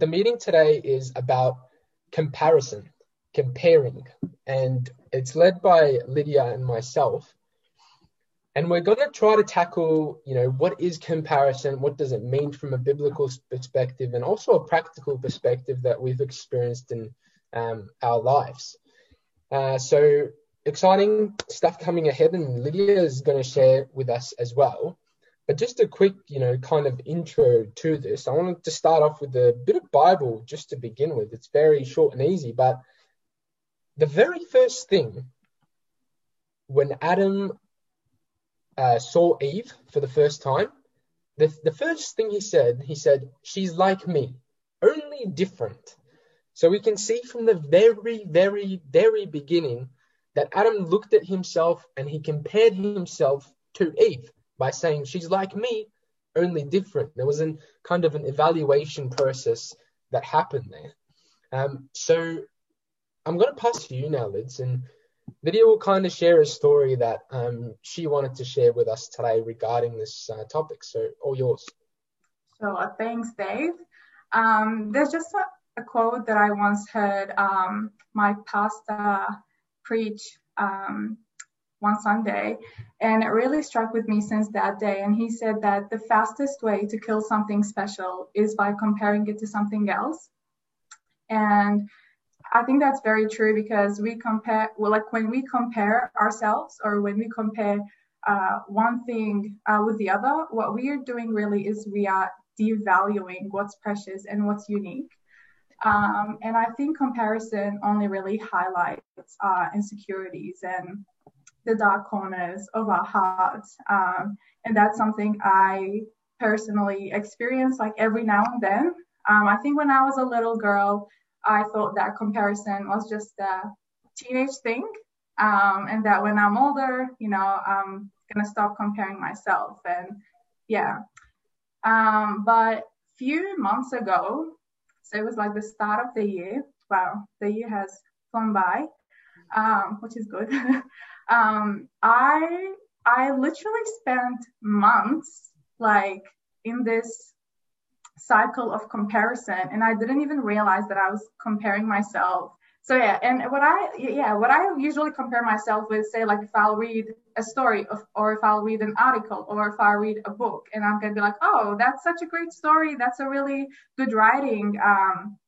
the meeting today is about comparison, comparing, and it's led by Lydia and myself. And we're going to try to tackle, you know, what is comparison? What does it mean from a biblical perspective and also a practical perspective that we've experienced in um, our lives? Uh, so exciting stuff coming ahead, and Lydia is going to share with us as well. But just a quick, you know, kind of intro to this. I wanted to start off with a bit of Bible just to begin with. It's very short and easy, but the very first thing when Adam uh, saw Eve for the first time, the, the first thing he said, he said, She's like me, only different. So we can see from the very, very, very beginning that Adam looked at himself and he compared himself to Eve by saying she's like me, only different. There was a kind of an evaluation process that happened there. Um, so I'm going to pass to you now, Liz, and Lydia will kind of share a story that um, she wanted to share with us today regarding this uh, topic. So, all yours. Sure. Thanks, Dave. Um, there's just a, a, quote that I once heard um, my pastor preach um, one Sunday, and it really struck with me since that day. And he said that the fastest way to kill something special is by comparing it to something else. And I think that's very true because we compare, well, like when we compare ourselves or when we compare uh, one thing uh, with the other, what we are doing really is we are devaluing what's precious and what's unique. Um, and I think comparison only really highlights uh, insecurities and the dark corners of our hearts. Um, and that's something I personally experience like every now and then. Um, I think when I was a little girl, I thought that comparison was just a teenage thing. Um, and that when I'm older, you know, I'm going to stop comparing myself. And yeah. Um, but few months ago, so it was like the start of the year. Wow, the year has flown by, um, which is good. um, I I literally spent months like in this cycle of comparison, and I didn't even realize that I was comparing myself. So yeah, and what I yeah what I usually compare myself with, say like if I'll read a story of, or if I'll read an article or if I read a book, and I'm gonna be like, oh, that's such a great story. That's a really good writing. Um,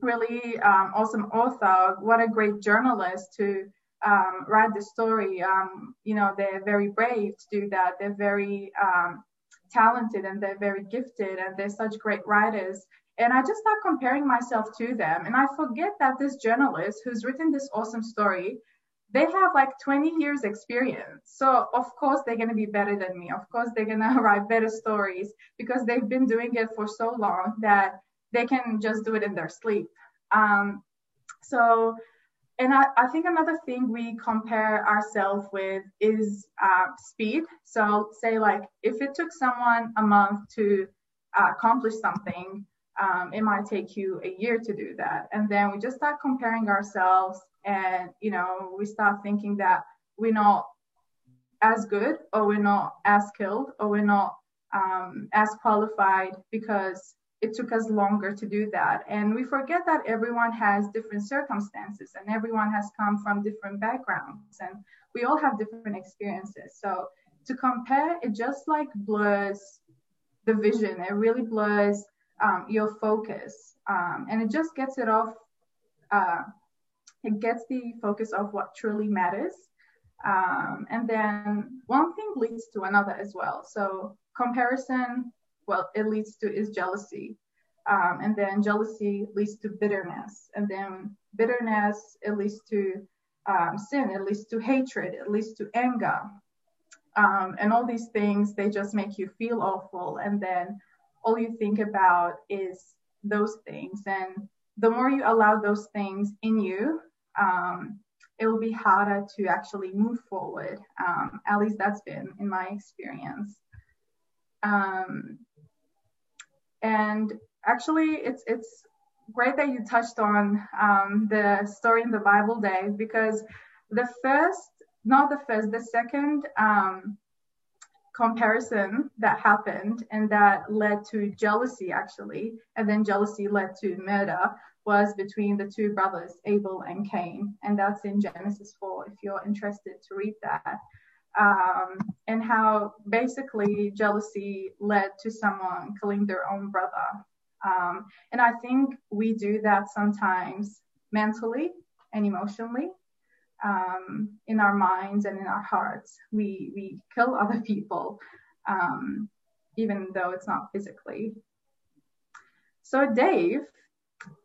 really um, awesome author. What a great journalist to um, write the story. Um, you know, they're very brave to do that. They're very um, talented and they're very gifted and they're such great writers. And I just start comparing myself to them. And I forget that this journalist who's written this awesome story, they have like 20 years experience. So of course they're going to be better than me. Of course they're going to write better stories because they've been doing it for so long that they can just do it in their sleep. Um, so and I, I, think another thing we compare ourselves with is uh, speed. So, say, like, if it took someone a month to uh, accomplish something, um, it might take you a year to do that. And then we just start comparing ourselves, and you know, we start thinking that we're not as good, or we're not as skilled, or we're not um, as qualified because it took us longer to do that. And we forget that everyone has different circumstances and everyone has come from different backgrounds and we all have different experiences. So to compare, it just like blurs the vision. It really blurs um, your focus um, and it just gets it off. Uh, it gets the focus of what truly matters. Um, and then one thing leads to another as well. So comparison well, it leads to is jealousy. Um, and then jealousy leads to bitterness. And then bitterness, it leads to um, sin, it leads to hatred, it leads to anger. Um, and all these things, they just make you feel awful. And then all you think about is those things. And the more you allow those things in you, um, it will be harder to actually move forward. Um, at least that's been in my experience. Um, and actually, it's it's great that you touched on um, the story in the Bible Dave because the first, not the first, the second um, comparison that happened and that led to jealousy actually and then jealousy led to murder was between the two brothers abel and cain. And that's in genesis 4 if you're interested to read that um, and how basically jealousy led to someone killing their own brother um, and i think we do that sometimes mentally and emotionally um, in our minds and in our hearts. We we kill other people, um, even though it's not physically. So, Dave,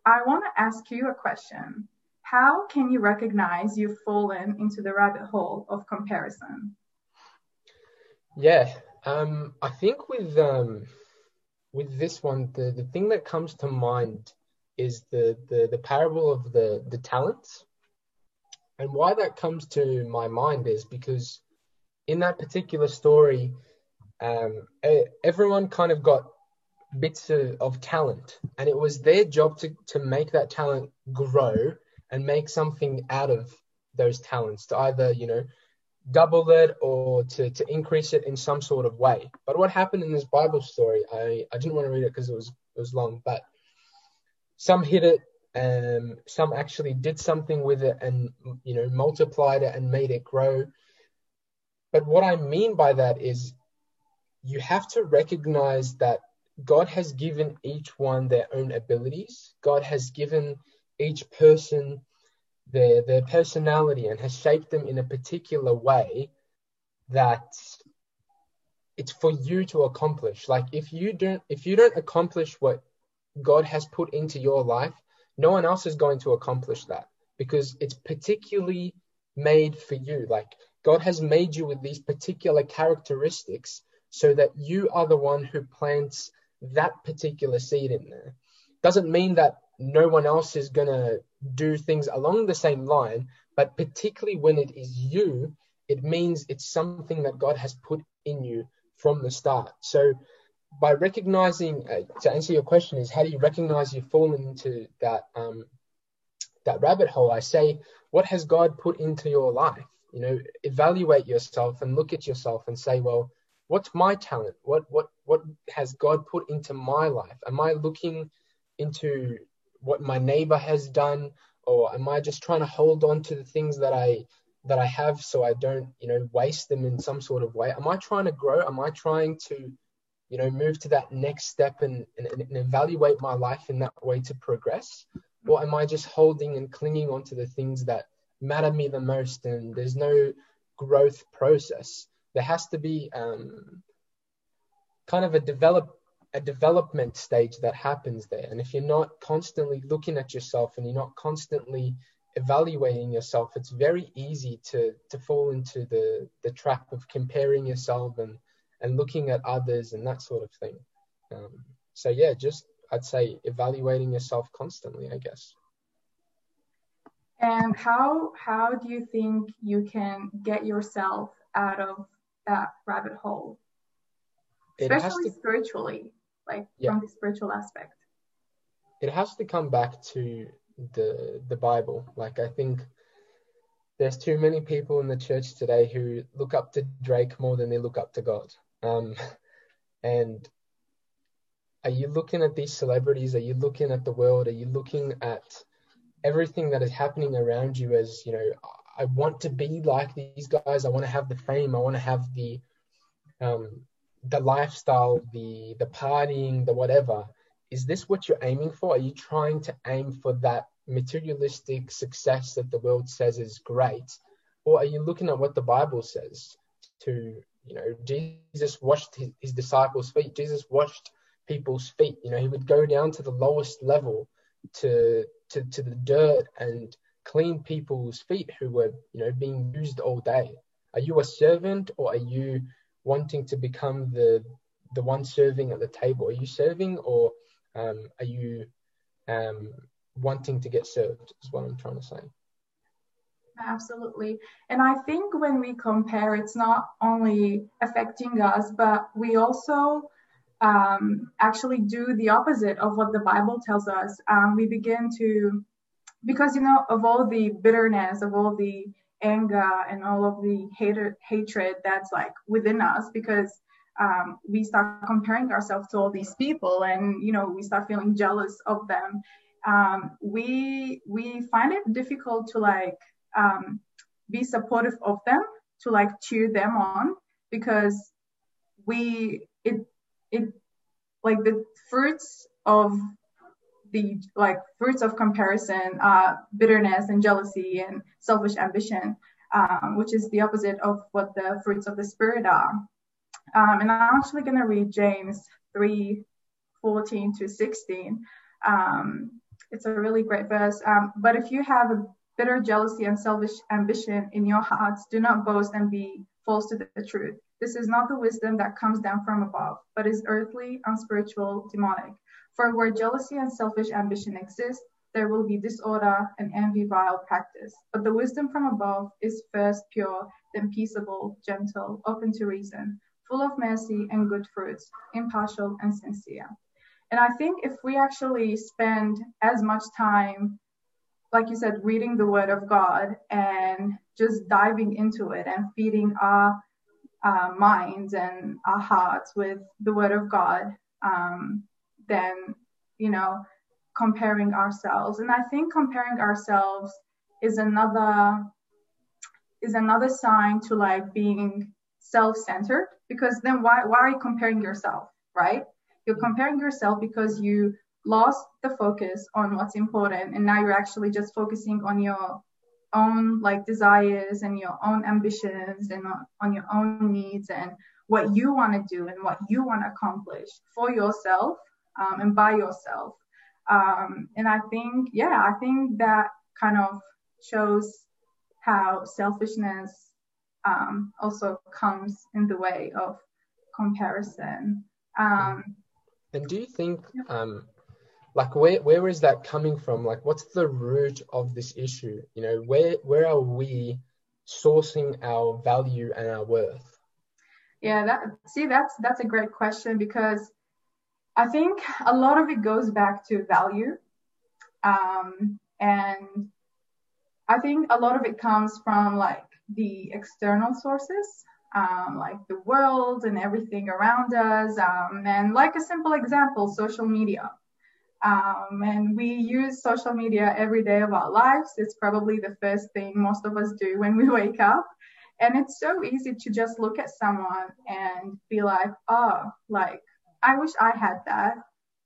I want to ask you a question. How can you recognize you've fallen into the rabbit hole of comparison? Yeah, um, I think with um, with this one, the, the thing that comes to mind is the, the, the parable of the, the talents. And why that comes to my mind is because in that particular story, um, everyone kind of got bits of, of, talent, and it was their job to, to make that talent grow and make something out of those talents to either, you know, double it or to, to increase it in some sort of way. But what happened in this Bible story, I, I didn't want to read it because it was it was long, but some hit it um, some actually did something with it and you know multiplied it and made it grow. But what I mean by that is you have to recognize that God has given each one their own abilities. God has given each person their their personality and has shaped them in a particular way that it's for you to accomplish. Like if you don't if you don't accomplish what God has put into your life, no one else is going to accomplish that because it's particularly made for you. Like God has made you with these particular characteristics so that you are the one who plants that particular seed in there. Doesn't mean that no one else is going to do things along the same line, but particularly when it is you, it means it's something that God has put in you from the start. So by recognizing uh, to answer your question is how do you recognize you've fallen into that um, that rabbit hole? I say what has god put into your life? You know evaluate yourself and look at yourself and say well what's my talent? What what what has god put into my life? Am i looking into what my neighbor has done or am i just trying to hold on to the things that i that i have so i don't you know waste them in some sort of way am i trying to grow am i trying to you know, move to that next step and, and, and evaluate my life in that way to progress? Or am I just holding and clinging onto the things that matter me the most and there's no growth process? There has to be um, kind of a develop a development stage that happens there. And if you're not constantly looking at yourself and you're not constantly evaluating yourself, it's very easy to to fall into the the trap of comparing yourself and and looking at others and that sort of thing. Um, so yeah, just I'd say evaluating yourself constantly, I guess. And how how do you think you can get yourself out of that rabbit hole, especially to, spiritually, like yeah. from the spiritual aspect? It has to come back to the the Bible. Like I think there's too many people in the church today who look up to Drake more than they look up to God. Um, and are you looking at these celebrities? Are you looking at the world? Are you looking at everything that is happening around you as, you know, I want to be like these guys. I want to have the fame. I want to have the um, the lifestyle, the the partying, the whatever. Is this what you're aiming for? Are you trying to aim for that materialistic success that the world says is great, or are you looking at what the Bible says to you know, Jesus washed his, his disciples' feet. Jesus washed people's feet. You know, he would go down to the lowest level to to to the dirt and clean people's feet who were, you know, being used all day. Are you a servant or are you wanting to become the the one serving at the table? Are you serving or um, are you um, wanting to get served? Is what I'm trying to say. Absolutely. And I think when we compare, it's not only affecting us, but we also um, actually do the opposite of what the Bible tells us. Um, we begin to, because, you know, of all the bitterness, of all the anger and all of the hatred hatred that's like within us because um, we start comparing ourselves to all these people and you know we start feeling jealous of them. Um, we we find it difficult to like um, be supportive of them to like cheer them on because we it it like the fruits of the like fruits of comparison are bitterness and jealousy and selfish ambition um, which is the opposite of what the fruits of the spirit are. Um, and i'm actually going to read james 3 14 to 16 um, it's a really great verse. Um, but if you have a bitter jealousy and selfish ambition in your hearts do not boast and be false to the truth. This is not the wisdom that comes down from above, but is earthly, unspiritual, demonic. For where jealousy and selfish ambition exist, there will be disorder and envy, vile practice. But the wisdom from above is first pure, then peaceable, gentle, open to reason, full of mercy and good fruits, impartial and sincere. And I think if we actually spend as much time, like you said, reading the Word of God and just diving into it and feeding our uh, minds and our hearts with the Word of God um, than, you know, comparing ourselves. And I think comparing ourselves is another is another sign to like being self-centered because then why why are you comparing yourself, right? You're comparing yourself because you lost the focus on what's important and now you're actually just focusing on your own like desires and your own ambitions and on, on your own needs and what you want to do and what you want to accomplish for yourself um, and by yourself. Um, and I think, yeah, I think that kind of shows how selfishness um, also comes in the way of comparison. Um, and do you think, um, like where where is that coming from like what's the root of this issue you know where where are we sourcing our value and our worth yeah that see that's that's a great question because i think a lot of it goes back to value um, and i think a lot of it comes from like the external sources um, like the world and everything around us um, and like a simple example social media um, and we use social media every day of our lives. It's probably the first thing most of us do when we wake up. And it's so easy to just look at someone and be like, oh, like, I wish I had that.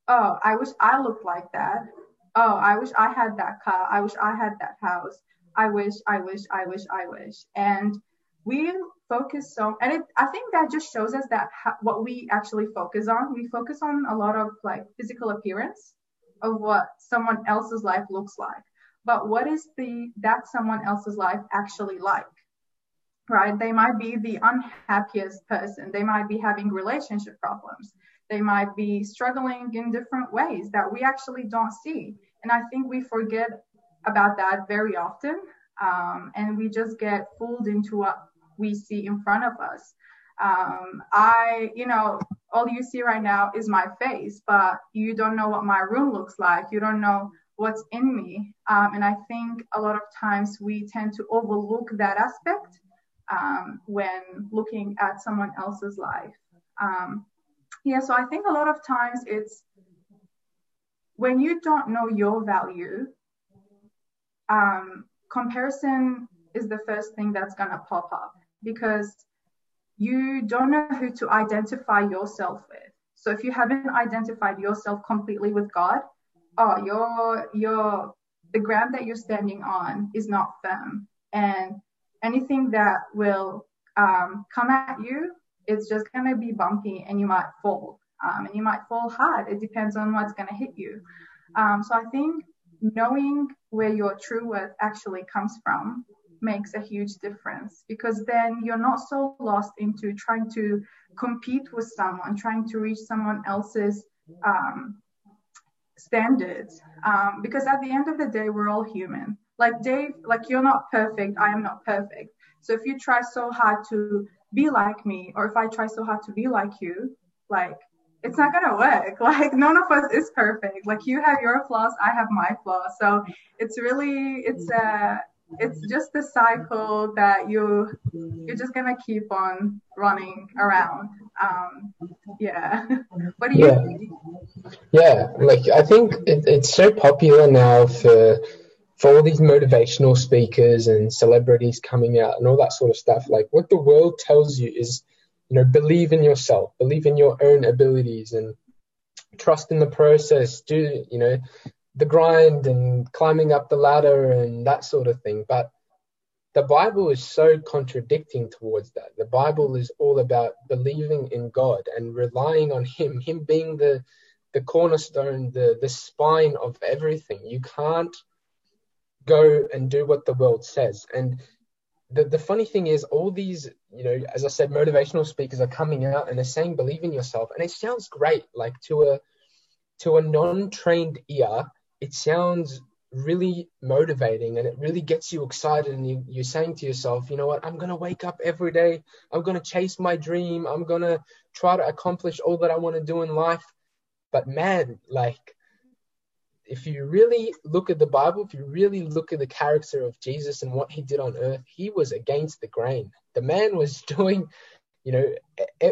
Oh, I wish I looked like that. Oh, I wish I had that car. I wish I had that house. I wish, I wish, I wish, I wish. And we focus so, and it, I think that just shows us that ha- what we actually focus on, we focus on a lot of like physical appearance of what someone else's life looks like but what is the that someone else's life actually like right they might be the unhappiest person they might be having relationship problems they might be struggling in different ways that we actually don't see and i think we forget about that very often um, and we just get fooled into what we see in front of us um, I, you know, all you see right now is my face, but you don't know what my room looks like. You don't know what's in me. Um, and I think a lot of times we tend to overlook that aspect um, when looking at someone else's life. Um, yeah, so I think a lot of times it's when you don't know your value, um, comparison is the first thing that's going to pop up because you don't know who to identify yourself with. So if you haven't identified yourself completely with God, oh, your your the ground that you're standing on is not firm, and anything that will um, come at you, it's just gonna be bumpy, and you might fall, um, and you might fall hard. It depends on what's gonna hit you. Um, so I think knowing where your true worth actually comes from makes a huge difference because then you're not so lost into trying to compete with someone, trying to reach someone else's um, standards. Um, because at the end of the day, we're all human. Like Dave, like you're not perfect, I am not perfect. So if you try so hard to be like me, or if I try so hard to be like you, like it's not gonna work. Like none of us is perfect. Like you have your flaws, I have my flaws. So it's really it's a it's just a cycle that you you're just gonna keep on running around. Um, yeah. what do you yeah. think? Yeah, like I think it, it's so popular now for for all these motivational speakers and celebrities coming out and all that sort of stuff. Like what the world tells you is, you know, believe in yourself, believe in your own abilities, and trust in the process. Do you know the grind and climbing up the ladder and that sort of thing. But the Bible is so contradicting towards that. The Bible is all about believing in God and relying on Him, Him being the the cornerstone, the the spine of everything. You can't go and do what the world says. And the, the funny thing is all these, you know, as I said, motivational speakers are coming out and they're saying believe in yourself. And it sounds great, like to a to a non-trained ear, it sounds really motivating and it really gets you excited and you, you're saying to yourself you know what i'm going to wake up every day i'm going to chase my dream i'm going to try to accomplish all that i want to do in life but man like if you really look at the bible if you really look at the character of jesus and what he did on earth he was against the grain. The man was doing you know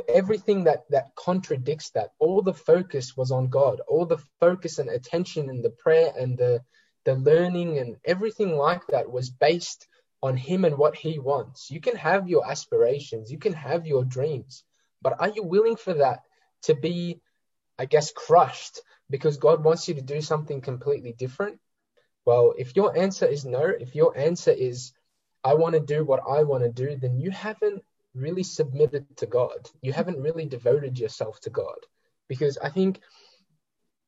everything that that contradicts that. All the focus was on god. All the focus and attention and the prayer and the the learning and everything like that was based on him and what he wants. You can have your aspirations. You can have your dreams. But are you willing for that to be i guess crushed because god wants you to do something completely different well if your answer is no if your answer is i want to do what i want to do then you haven't really submitted to God. You haven't really devoted yourself to God. Because I think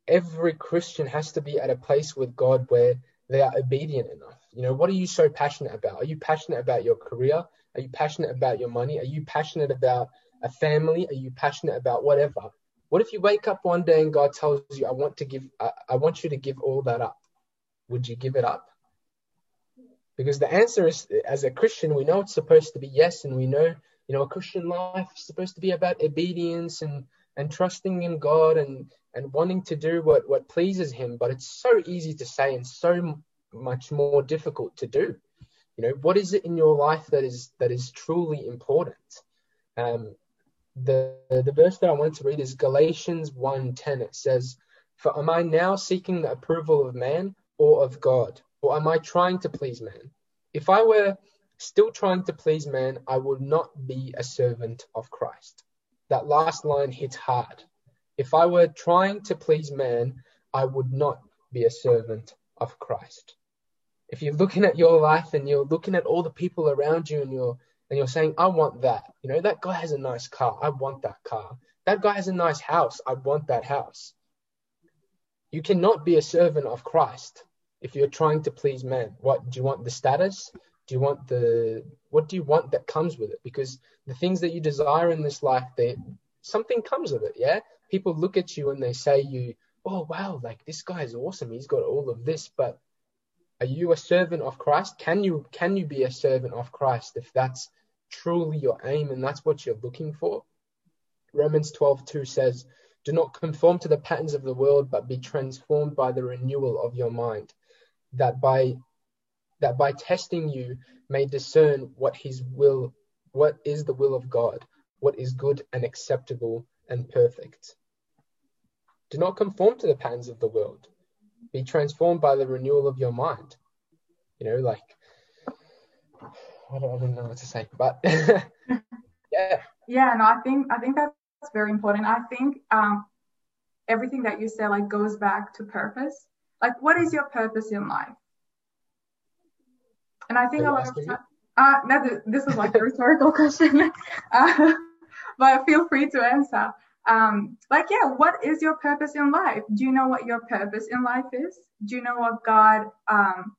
every Christian has to be at a place with God where they are obedient enough. You know, what are you so passionate about? Are you passionate about your career? Are you passionate about your money? Are you passionate about a family? Are you passionate about whatever? What if you wake up one day and God tells you, I want to give, I, I want you to give all that up? Would you give it up? Because the answer is, as a Christian, we know it's supposed to be yes, and we know you know, a Christian life is supposed to be about obedience and and trusting in God and and wanting to do what what pleases Him. But it's so easy to say and so much more difficult to do. You know, what is it in your life that is that is truly important? Um, the the verse that I wanted to read is Galatians 1:10. It says, "For am I now seeking the approval of man or of God, or am I trying to please man? If I were still trying to please man, I would not be a servant of Christ. That last line hits hard. If I were trying to please man, I would not be a servant of Christ. If you're looking at your life and you're looking at all the people around you and you're and you're saying, I want that. You know, that guy has a nice car. I want that car. That guy has a nice house. I want that house. You cannot be a servant of Christ if you're trying to please man. What do you want the status? do you want the what do you want that comes with it because the things that you desire in this life they something comes with it yeah people look at you and they say you oh wow like this guy is awesome he's got all of this but are you a servant of christ can you can you be a servant of christ if that's truly your aim and that's what you're looking for romans 12:2 says do not conform to the patterns of the world but be transformed by the renewal of your mind that by that by testing you may discern what his will what is the will of God, what is good and acceptable and perfect. Do not conform to the patterns of the world. Be transformed by the renewal of your mind. You know, like I don't, I don't know what to say, but yeah. Yeah, no, I think I think that's very important. I think um, everything that you say like goes back to purpose. Like, what is your purpose in life? And I think a lot of time, uh, no, this is like a rhetorical question, uh, but feel free to answer. Um, like, yeah, what is your purpose in life? Do you know what your purpose in life is? Do you know what God, um,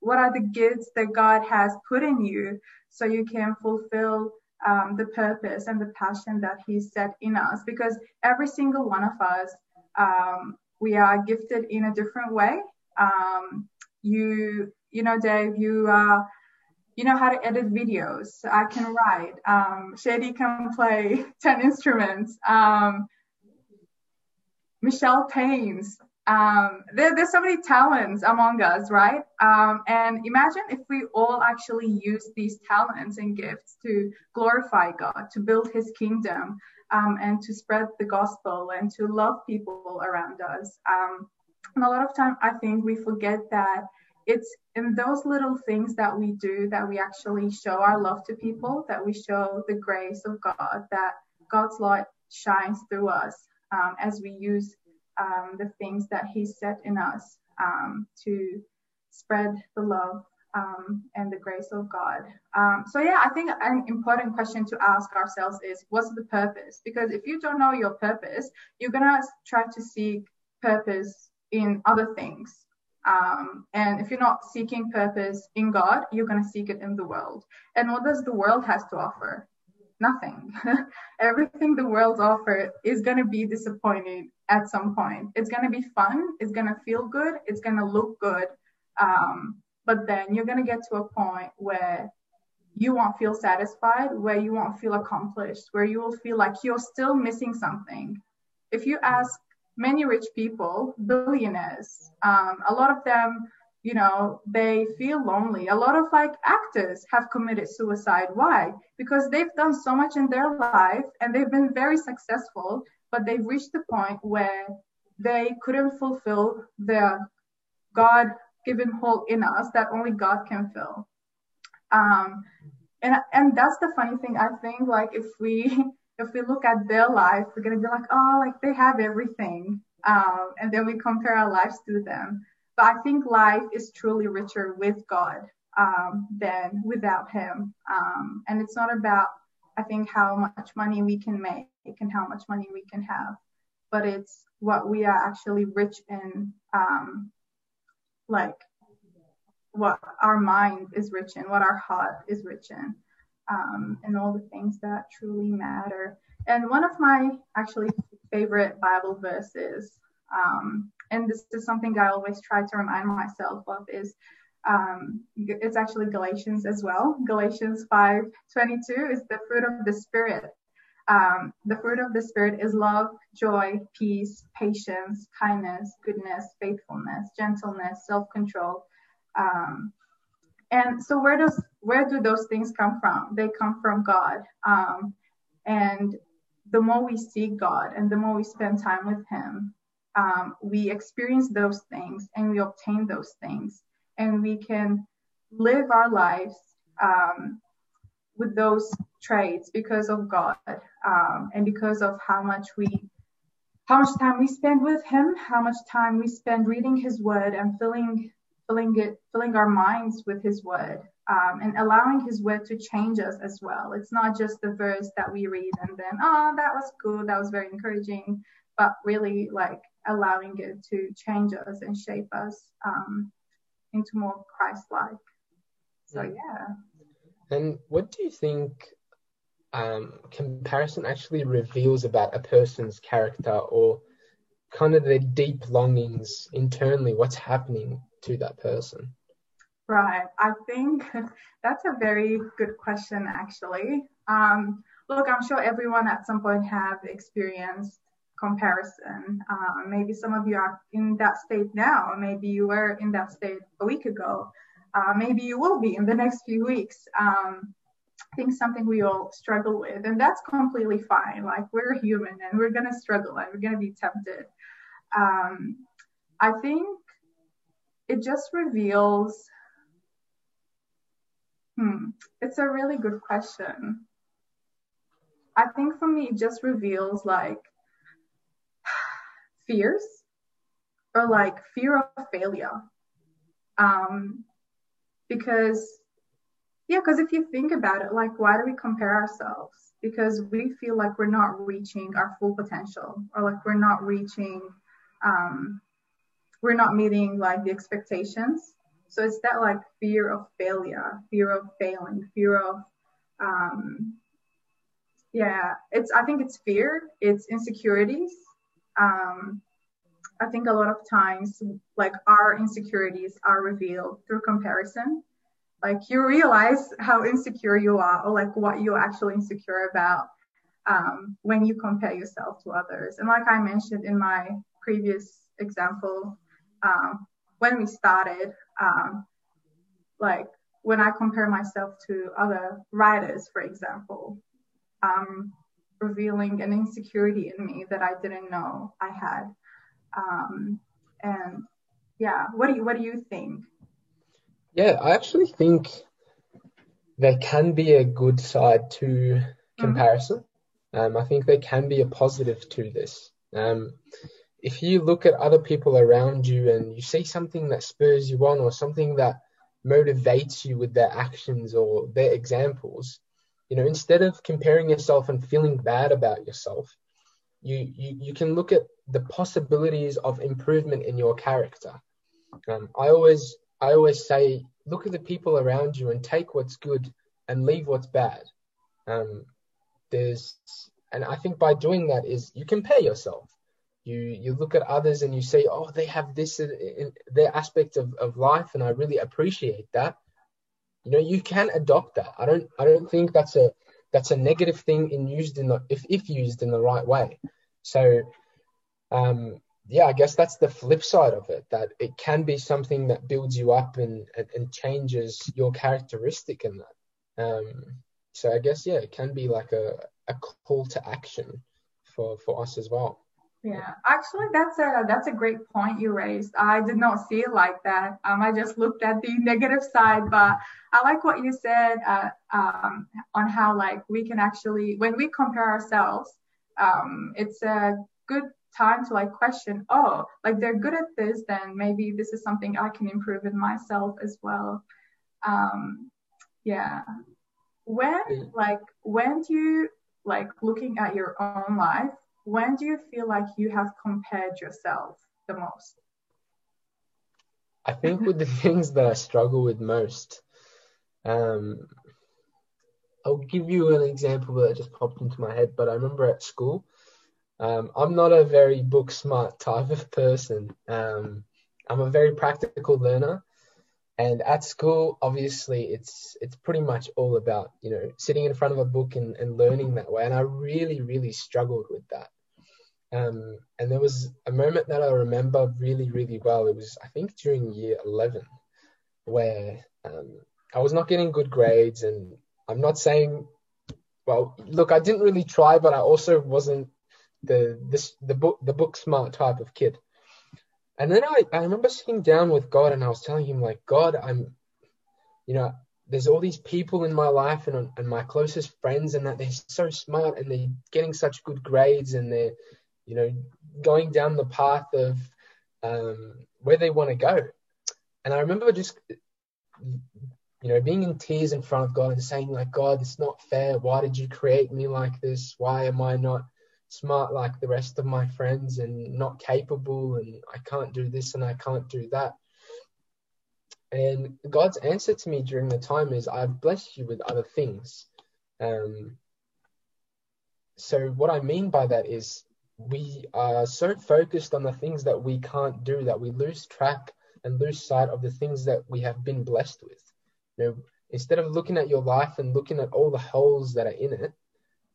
what are the gifts that God has put in you so you can fulfill um, the purpose and the passion that He set in us? Because every single one of us, um, we are gifted in a different way. Um, you you know, Dave, you uh, you know how to edit videos. I can write. Um, Shady can play ten instruments. Um, Michelle paints. Um, there, there's so many talents among us, right? Um, and imagine if we all actually use these talents and gifts to glorify God, to build His kingdom, um, and to spread the gospel and to love people around us. Um, and a lot of time, I think we forget that it's in those little things that we do that we actually show our love to people, that we show the grace of God, that God's light shines through us um, as we use um, the things that He set in us um, to spread the love um, and the grace of God. Um, so, yeah, I think an important question to ask ourselves is what's the purpose? Because if you don't know your purpose, you're going to try to seek purpose in other things. Um, and if you're not seeking purpose in God, you're going to seek it in the world. And what does the world has to offer? Nothing. Everything the world offers is going to be disappointing at some point. It's going to be fun. It's going to feel good. It's going to look good. Um, but then you're going to get to a point where you won't feel satisfied, where you won't feel accomplished, where you will feel like you're still missing something. If you ask many rich people, billionaires, um, a lot of them, you know, they feel lonely. A lot of like actors have committed suicide. Why? Because they've done so much in their life and they've been very successful, but they've reached the point where they couldn't fulfill their God given hole in us that only God can fill. Um, and and that's the funny thing. I think like if we if we look at their life, we're gonna be like, oh, like they have everything, um, and then we compare our lives to them. But I think life is truly richer with God um, than without Him. Um, and it's not about I think how much money we can make and how much money we can have, but it's what we are actually rich in, um, like what our mind is rich in, what our heart is rich in um, and all the things that truly matter. And one of my actually favorite Bible verses, um, and this is something I always try to remind myself of, is um, it's actually Galatians as well. Galatians 5:22 is the fruit of the Spirit. Um, the fruit of the Spirit is love, joy, peace, patience, kindness, goodness, faithfulness, gentleness, self-control. Um, and so where does where do those things come from? They come from God. Um, and the more we seek God and the more we spend time with Him, um, we experience those things and we obtain those things, and we can live our lives um, with those traits because of God um, and because of how much we how much time we spend with him how much time we spend reading his word and filling filling it, filling our minds with His Word, um, and allowing His Word to change us as well. It's not just the verse that we read and then, oh, that was good, that was very encouraging, but really like allowing it to change us and shape us um, into more Christ-like. So yeah. And what do you think um, comparison actually reveals about a person's character or kind of their deep longings internally? What's happening to that person? Right. I think that's a very good question, actually. Um, look, I'm sure everyone at some point have experienced comparison. Uh, maybe some of you are in that state now. Maybe you were in that state a week ago. Uh, maybe you will be in the next few weeks. Um, I think something we all struggle with, and that's completely fine. Like we're human, and we're gonna struggle, and we're gonna be tempted. Um, I think it just reveals hmm, it's a really good question. I think for me, it just reveals like fears or like fear of failure. Um, because, yeah, because if you think about it, like, why do we compare ourselves? Because we feel like we're not reaching our full potential or like we're not reaching um, we're not meeting like the expectations. So it's that like fear of failure, fear of failing, fear of um, yeah, it's I think it's fear, it's insecurities. Um, I think a lot of times like our insecurities are revealed through comparison. Like you realize how insecure you are or like what you're actually insecure about um, when you compare yourself to others. And like I mentioned in my previous example, um, when we started, um, like when I compare myself to other writers, for example, um, revealing an insecurity in me that I didn't know I had. Um, and yeah, what do you what do you think? Yeah, I actually think there can be a good side to mm-hmm. comparison. Mm-hmm. Um, I think there can be a positive to this. Um, if you look at other people around you and you see something that spurs you on or something that motivates you with their actions or their examples, you know, instead of comparing yourself and feeling bad about yourself, you, you, you can look at the possibilities of improvement in your character. Um, I always I always say, look at the people around you and take what's good and leave what's bad. Um, there's, and I think by doing that is you compare yourself. You you look at others and you say, oh, they have this in, in their aspect of, of life, and I really appreciate that. You know, you can adopt that. I don't I don't think that's a that's a negative thing in used in the if if used in the right way. So um, yeah, I guess that's the flip side of it, that it can be something that builds you up and, and, and changes your characteristic in that. Um, so I guess, yeah, it can be like a, a call to action for, for us as well. Yeah, actually, that's a that's a great point you raised. I did not see it like that. Um, I just looked at the negative side, but I like what you said uh, um, on how like we can actually when we compare ourselves, um, it's a good time to like question, oh, like they're good at this, then maybe this is something I can improve in myself as well. Um, yeah. When like when do you like looking at your own life, when do you feel like you have compared yourself the most? I think with the things that I struggle with most, um, I'll give you an example that just popped into my head. But I remember at school, um, I'm not a very book smart type of person. Um, I'm a very practical learner, and at school, obviously, it's it's pretty much all about you know sitting in front of a book and, and learning that way. And I really, really struggled with that. Um, and there was a moment that I remember really, really well. It was I think during year 11, where um, I was not getting good grades, and I'm not saying well, look, I didn't really try, but I also wasn't the this the book the book smart type of kid. And then I, I remember sitting down with God and I was telling him like God I'm you know there's all these people in my life and and my closest friends and that they're so smart and they're getting such good grades and they're you know going down the path of um, where they want to go. And I remember just you know being in tears in front of God and saying like God it's not fair why did you create me like this why am I not smart like the rest of my friends and not capable and I can't do this and I can't do that. And God's answer to me during the time is, I've blessed you with other things. Um, so, what I mean by that is, we are so focused on the things that we can't do that we lose track and lose sight of the things that we have been blessed with. You know, instead of looking at your life and looking at all the holes that are in it,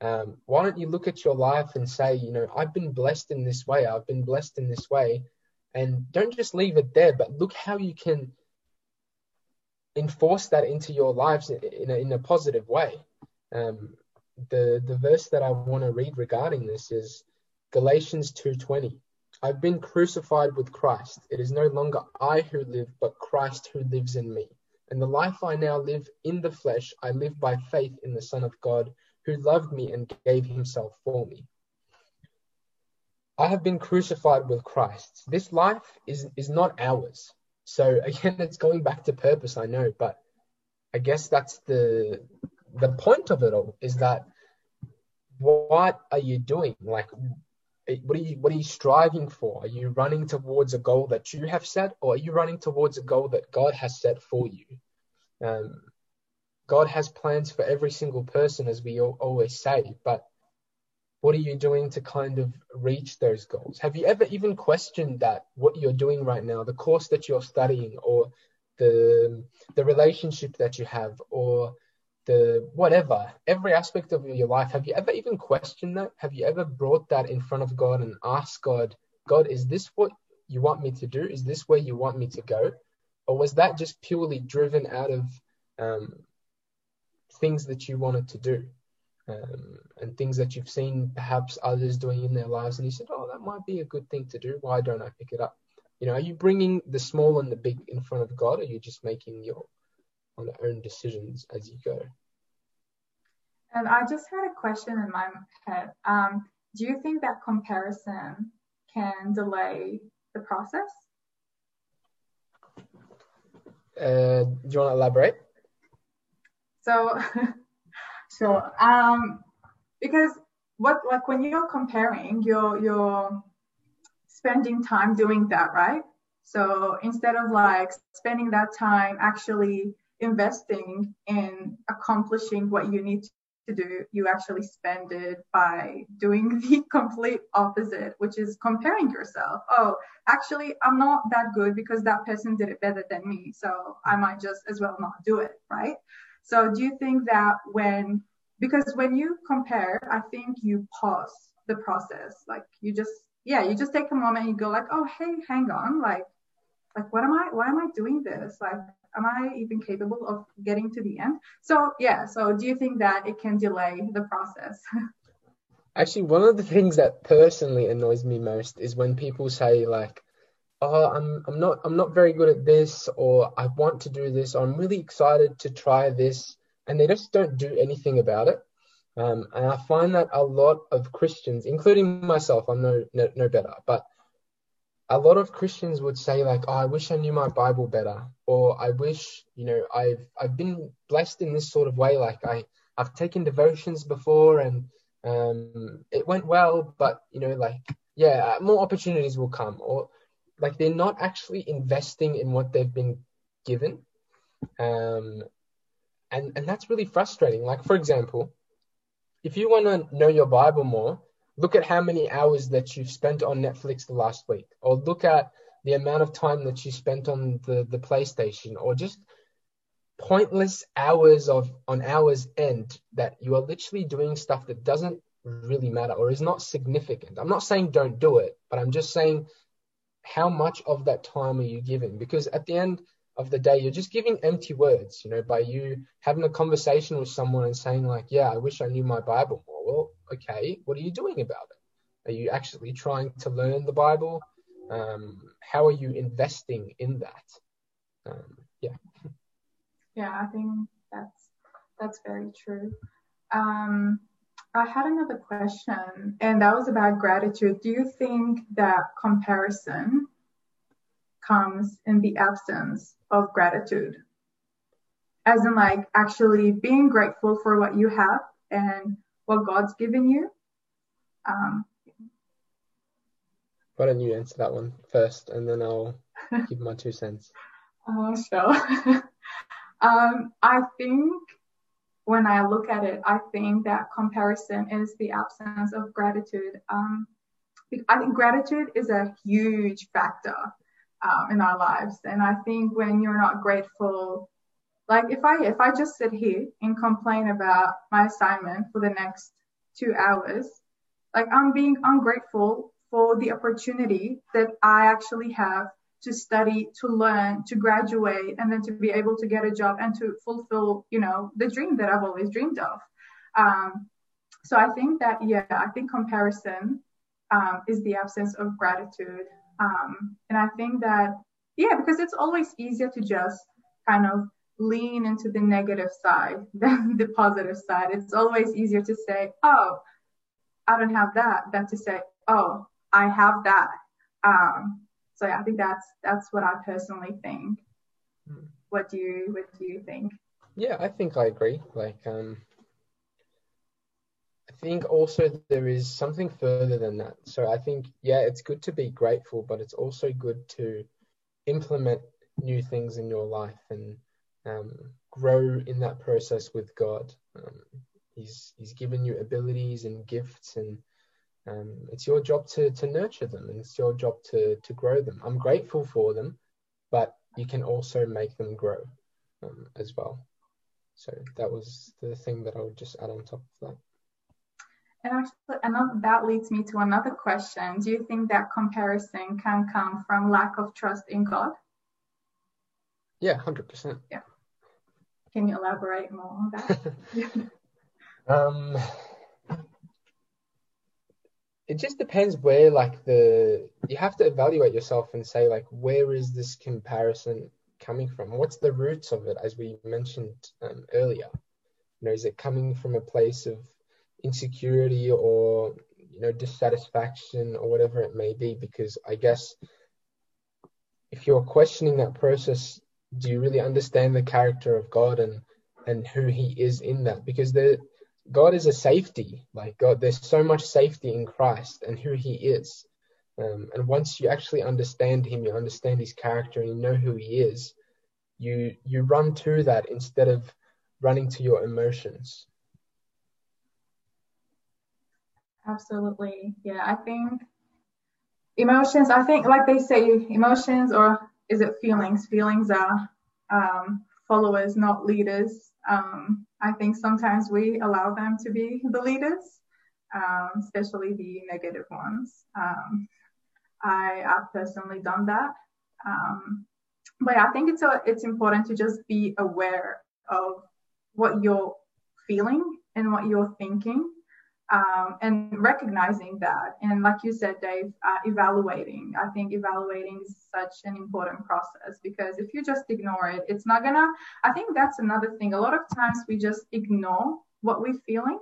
um, why don't you look at your life and say, you know, I've been blessed in this way, I've been blessed in this way, and don't just leave it there, but look how you can enforce that into your lives in a, in a positive way. Um, the the verse that I want to read regarding this is Galatians 2:20. I've been crucified with Christ. It is no longer I who live, but Christ who lives in me. And the life I now live in the flesh, I live by faith in the Son of God who loved me and gave himself for me. I have been crucified with Christ. This life is, is not ours. So again, it's going back to purpose, I know, but I guess that's the the point of it all is that what are you doing? Like what are you what are you striving for? Are you running towards a goal that you have set, or are you running towards a goal that God has set for you? Um, God has plans for every single person, as we always say, but what are you doing to kind of reach those goals? Have you ever even questioned that what you're doing right now, the course that you're studying, or the the relationship that you have, or the whatever, every aspect of your life? Have you ever even questioned that? Have you ever brought that in front of God and asked God, God, is this what you want me to do? Is this where you want me to go? Or was that just purely driven out of um, things that you wanted to do um, and things that you've seen perhaps others doing in their lives? And you said, oh, that might be a good thing to do. Why don't I pick it up? You know, are you bringing the small and the big in front of God? Or are you just making your on own decisions as you go? And I just had a question in my head. Um, do you think that comparison can delay the process? Uh, do you want to elaborate? So, sure. Um, because what like when you're comparing, you're you're spending time doing that, right? So instead of like spending that time actually investing in accomplishing what you need to do, you actually spend it by doing the complete opposite, which is comparing yourself. Oh, actually, I'm not that good because that person did it better than me. So I might just as well not do it, right? So do you think that when, because when you compare, I think you pause the process. Like you just, yeah, you just take a moment and you go like, oh, hey, hang on. Like, like, what am I, why am I doing this? Like, am I even capable of getting to the end? So yeah, so do you think that it can delay the process? Actually, one of the things that personally annoys me most is when people say like, "Oh, I'm I'm not I'm not very good at this," or "I want to do this," or "I'm really excited to try this," and they just don't do anything about it. Um, and I find that a lot of Christians, including myself, I'm no no, no better, but a lot of Christians would say like, "Oh, I wish I knew my Bible better," or "I wish, you know, I've I've been blessed in this sort of way. Like I I've taken devotions before and um, it went well, but you know, like yeah, more opportunities will come." Or like they're not actually investing in what they've been given, um, and and that's really frustrating. Like for example, if you want to know your Bible more, look at how many hours that you've spent on Netflix the last week, or look at the amount of time that you spent on the, the PlayStation, or just pointless hours of on hours end that you are literally doing stuff that doesn't really matter or is not significant. I'm not saying don't do it, but I'm just saying how much of that time are you giving? Because at the end of the day, you're just giving empty words, you know, by you having a conversation with someone and saying, like, yeah, I wish I knew my Bible more. Well, okay, what are you doing about it? Are you actually trying to learn the Bible? Um, how are you investing in that? Um, yeah. Yeah, I think that's that's very true. Um, I had another question, and that was about gratitude. Do you think that comparison comes in the absence of gratitude? As in, like, actually being grateful for what you have and what God's given you. Um, Why don't you answer that one first, and then I'll give my two cents. Uh, sure. um, I think when I look at it, I think that comparison is the absence of gratitude. Um, I think gratitude is a huge factor um, in our lives, and I think when you're not grateful like if I if I just sit here and complain about my assignment for the next two hours, like I'm being ungrateful for the opportunity that I actually have to study, to learn, to graduate, and then to be able to get a job and to fulfill, you know, the dream that I've always dreamed of. Um, so I think that yeah, I think comparison um, is the absence of gratitude, um, and I think that yeah, because it's always easier to just kind of lean into the negative side than the positive side. It's always easier to say, oh, I don't have that than to say, oh, I have that. Um, so yeah, I think that's that's what I personally think. Hmm. What do you what do you think? Yeah, I think I agree. Like um I think also there is something further than that. So I think yeah, it's good to be grateful, but it's also good to implement new things in your life and um, grow in that process with God. Um, he's He's given you abilities and gifts, and um, it's your job to to nurture them, and it's your job to to grow them. I'm grateful for them, but you can also make them grow um, as well. So that was the thing that I would just add on top of that. And actually, another, that leads me to another question. Do you think that comparison can come from lack of trust in God? Yeah, 100%. Yeah. Can you elaborate more on that? um, it just depends where, like, the you have to evaluate yourself and say, like, where is this comparison coming from? What's the roots of it, as we mentioned um, earlier? You know, is it coming from a place of insecurity or you know dissatisfaction or whatever it may be because i guess if you're questioning that process do you really understand the character of god and and who he is in that? Because the god is a safety like god there's so much safety in christ and who he is. Um, and once you actually understand him you understand his character and you know who he is you you run to that instead of running to your emotions. Absolutely. Yeah, I think emotions, I think, like they say, emotions or is it feelings? Feelings are um, followers, not leaders. Um, I think sometimes we allow them to be the leaders, um, especially the negative ones. Um, I have personally done that. Um, but I think it's a, it's important to just be aware of what you're feeling and what you're thinking um, and recognizing that. And like you said dave uh, evaluating. I think evaluating is such an important process because if you just ignore it it's not gonna i think that's another thing. A lot of times we just ignore what we're feeling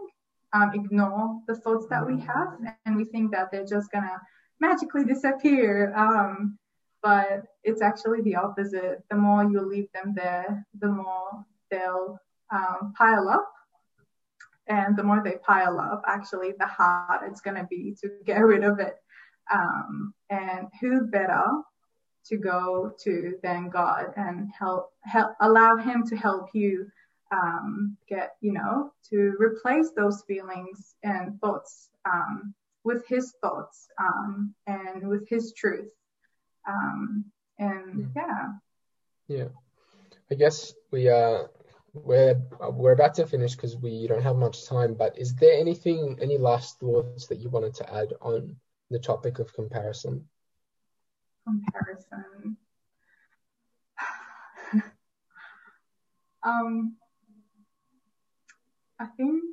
um, ignore the thoughts that we have and we think that they're just gonna magically disappear. Um, but it's actually the opposite. The more you leave them there the more they'll um, pile up and the more they pile up, actually, the harder it's going to be to get rid of it. Um, and who better to go to than God and help, help allow Him to help you um, get, you know, to replace those feelings and thoughts um, with His thoughts um, and with His truth. Um, and yeah. Yeah. I guess we uh we're we're about to finish because we don't have much time. But is there anything, any last thoughts that you wanted to add on the topic of comparison? Comparison. um, I think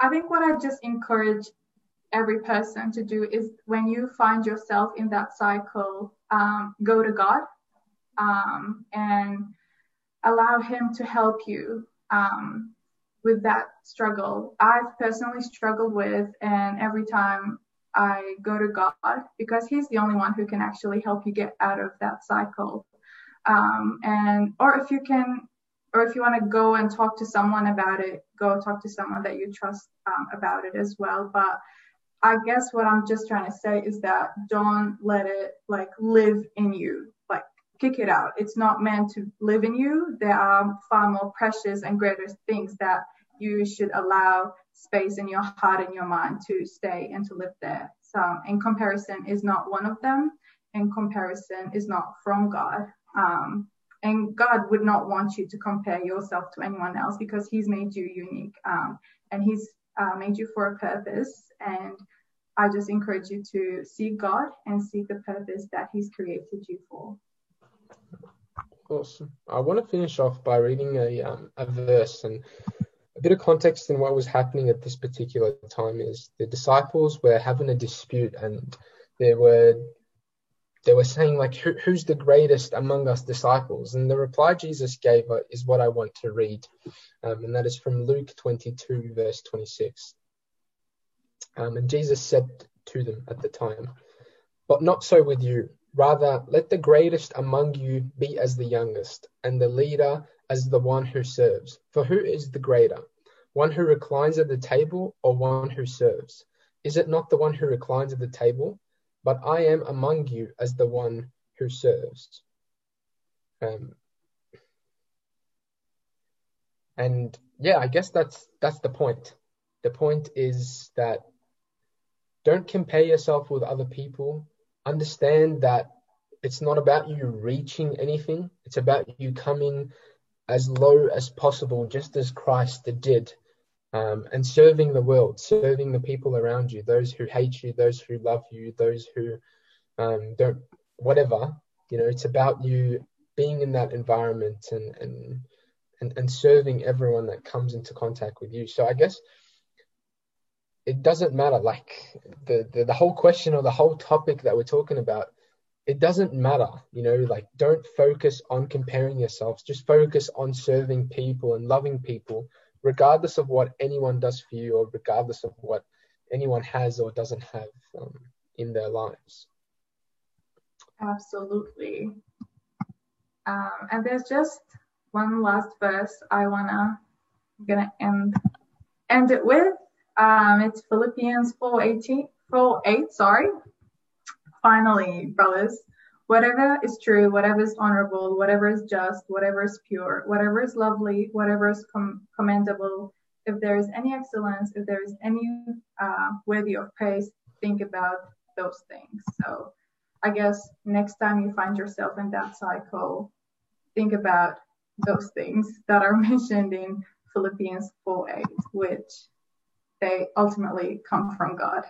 I think what I just encourage every person to do is when you find yourself in that cycle, um, go to God um, and allow him to help you um, with that struggle. I've personally struggled with, and every time I go to God, because He's the only one who can actually help you get out of that cycle. Um, and or if you can, or if you want to go and talk to someone about it, go talk to someone that you trust um, about it as well. But I guess what I'm just trying to say is that don't let it like live in you kick it out. It's not meant to live in you. There are far more precious and greater things that you should allow space in your heart and your mind to stay and to live there. So, in comparison is not one of them, and comparison is not from God. Um, and God would not want you to compare yourself to anyone else because He's made you unique um, and He's uh, made you for a purpose. And I just encourage you to seek God and seek the purpose that He's created you for. Awesome. I want to finish off by reading a, um, a verse and a bit of context in what was happening at this particular time is the disciples were having a dispute and they were they were saying like Who, who's the greatest among us disciples? And the reply jesus gave is what i want to read um, and that is from luke 22 verse 26 um, and jesus said to them at the time but not so with you Rather, let the greatest among you be as the youngest, and the leader as the one who serves. For who is the greater, one who reclines at the table or one who serves? Is it not the one who reclines at the table? But I am among you as the one who serves. Um, and yeah, I guess that's that's the point. The point is that don't compare yourself with other people understand that it's not about you reaching anything, it's about you coming as low as possible, just as Christ did. um, and serving the world, serving the people around you, those who hate you, those who love you, those who um, don't, whatever. You know, it's about you being in that environment and and and, and serving everyone that comes into contact with you. So I guess it doesn't matter. Like the, the the whole question or the whole topic that we're talking about, it doesn't matter. You know, like don't focus on comparing yourselves. Just focus on serving people and loving people regardless of what anyone does for you or regardless of what anyone has or doesn't have um, in their lives. Absolutely. Um, and there's just one last verse I wanna gonna end end it with. Um, it's Philippians 4 18, 4 8, sorry. Finally, brothers, whatever is true, whatever is honorable, whatever is just, whatever is pure, whatever is lovely, whatever is com- commendable, if there is any excellence, if there is any uh, worthy of praise, think about those things. So I guess next time you find yourself in that cycle, think about those things that are mentioned in Philippians 4 8, which they ultimately come from God.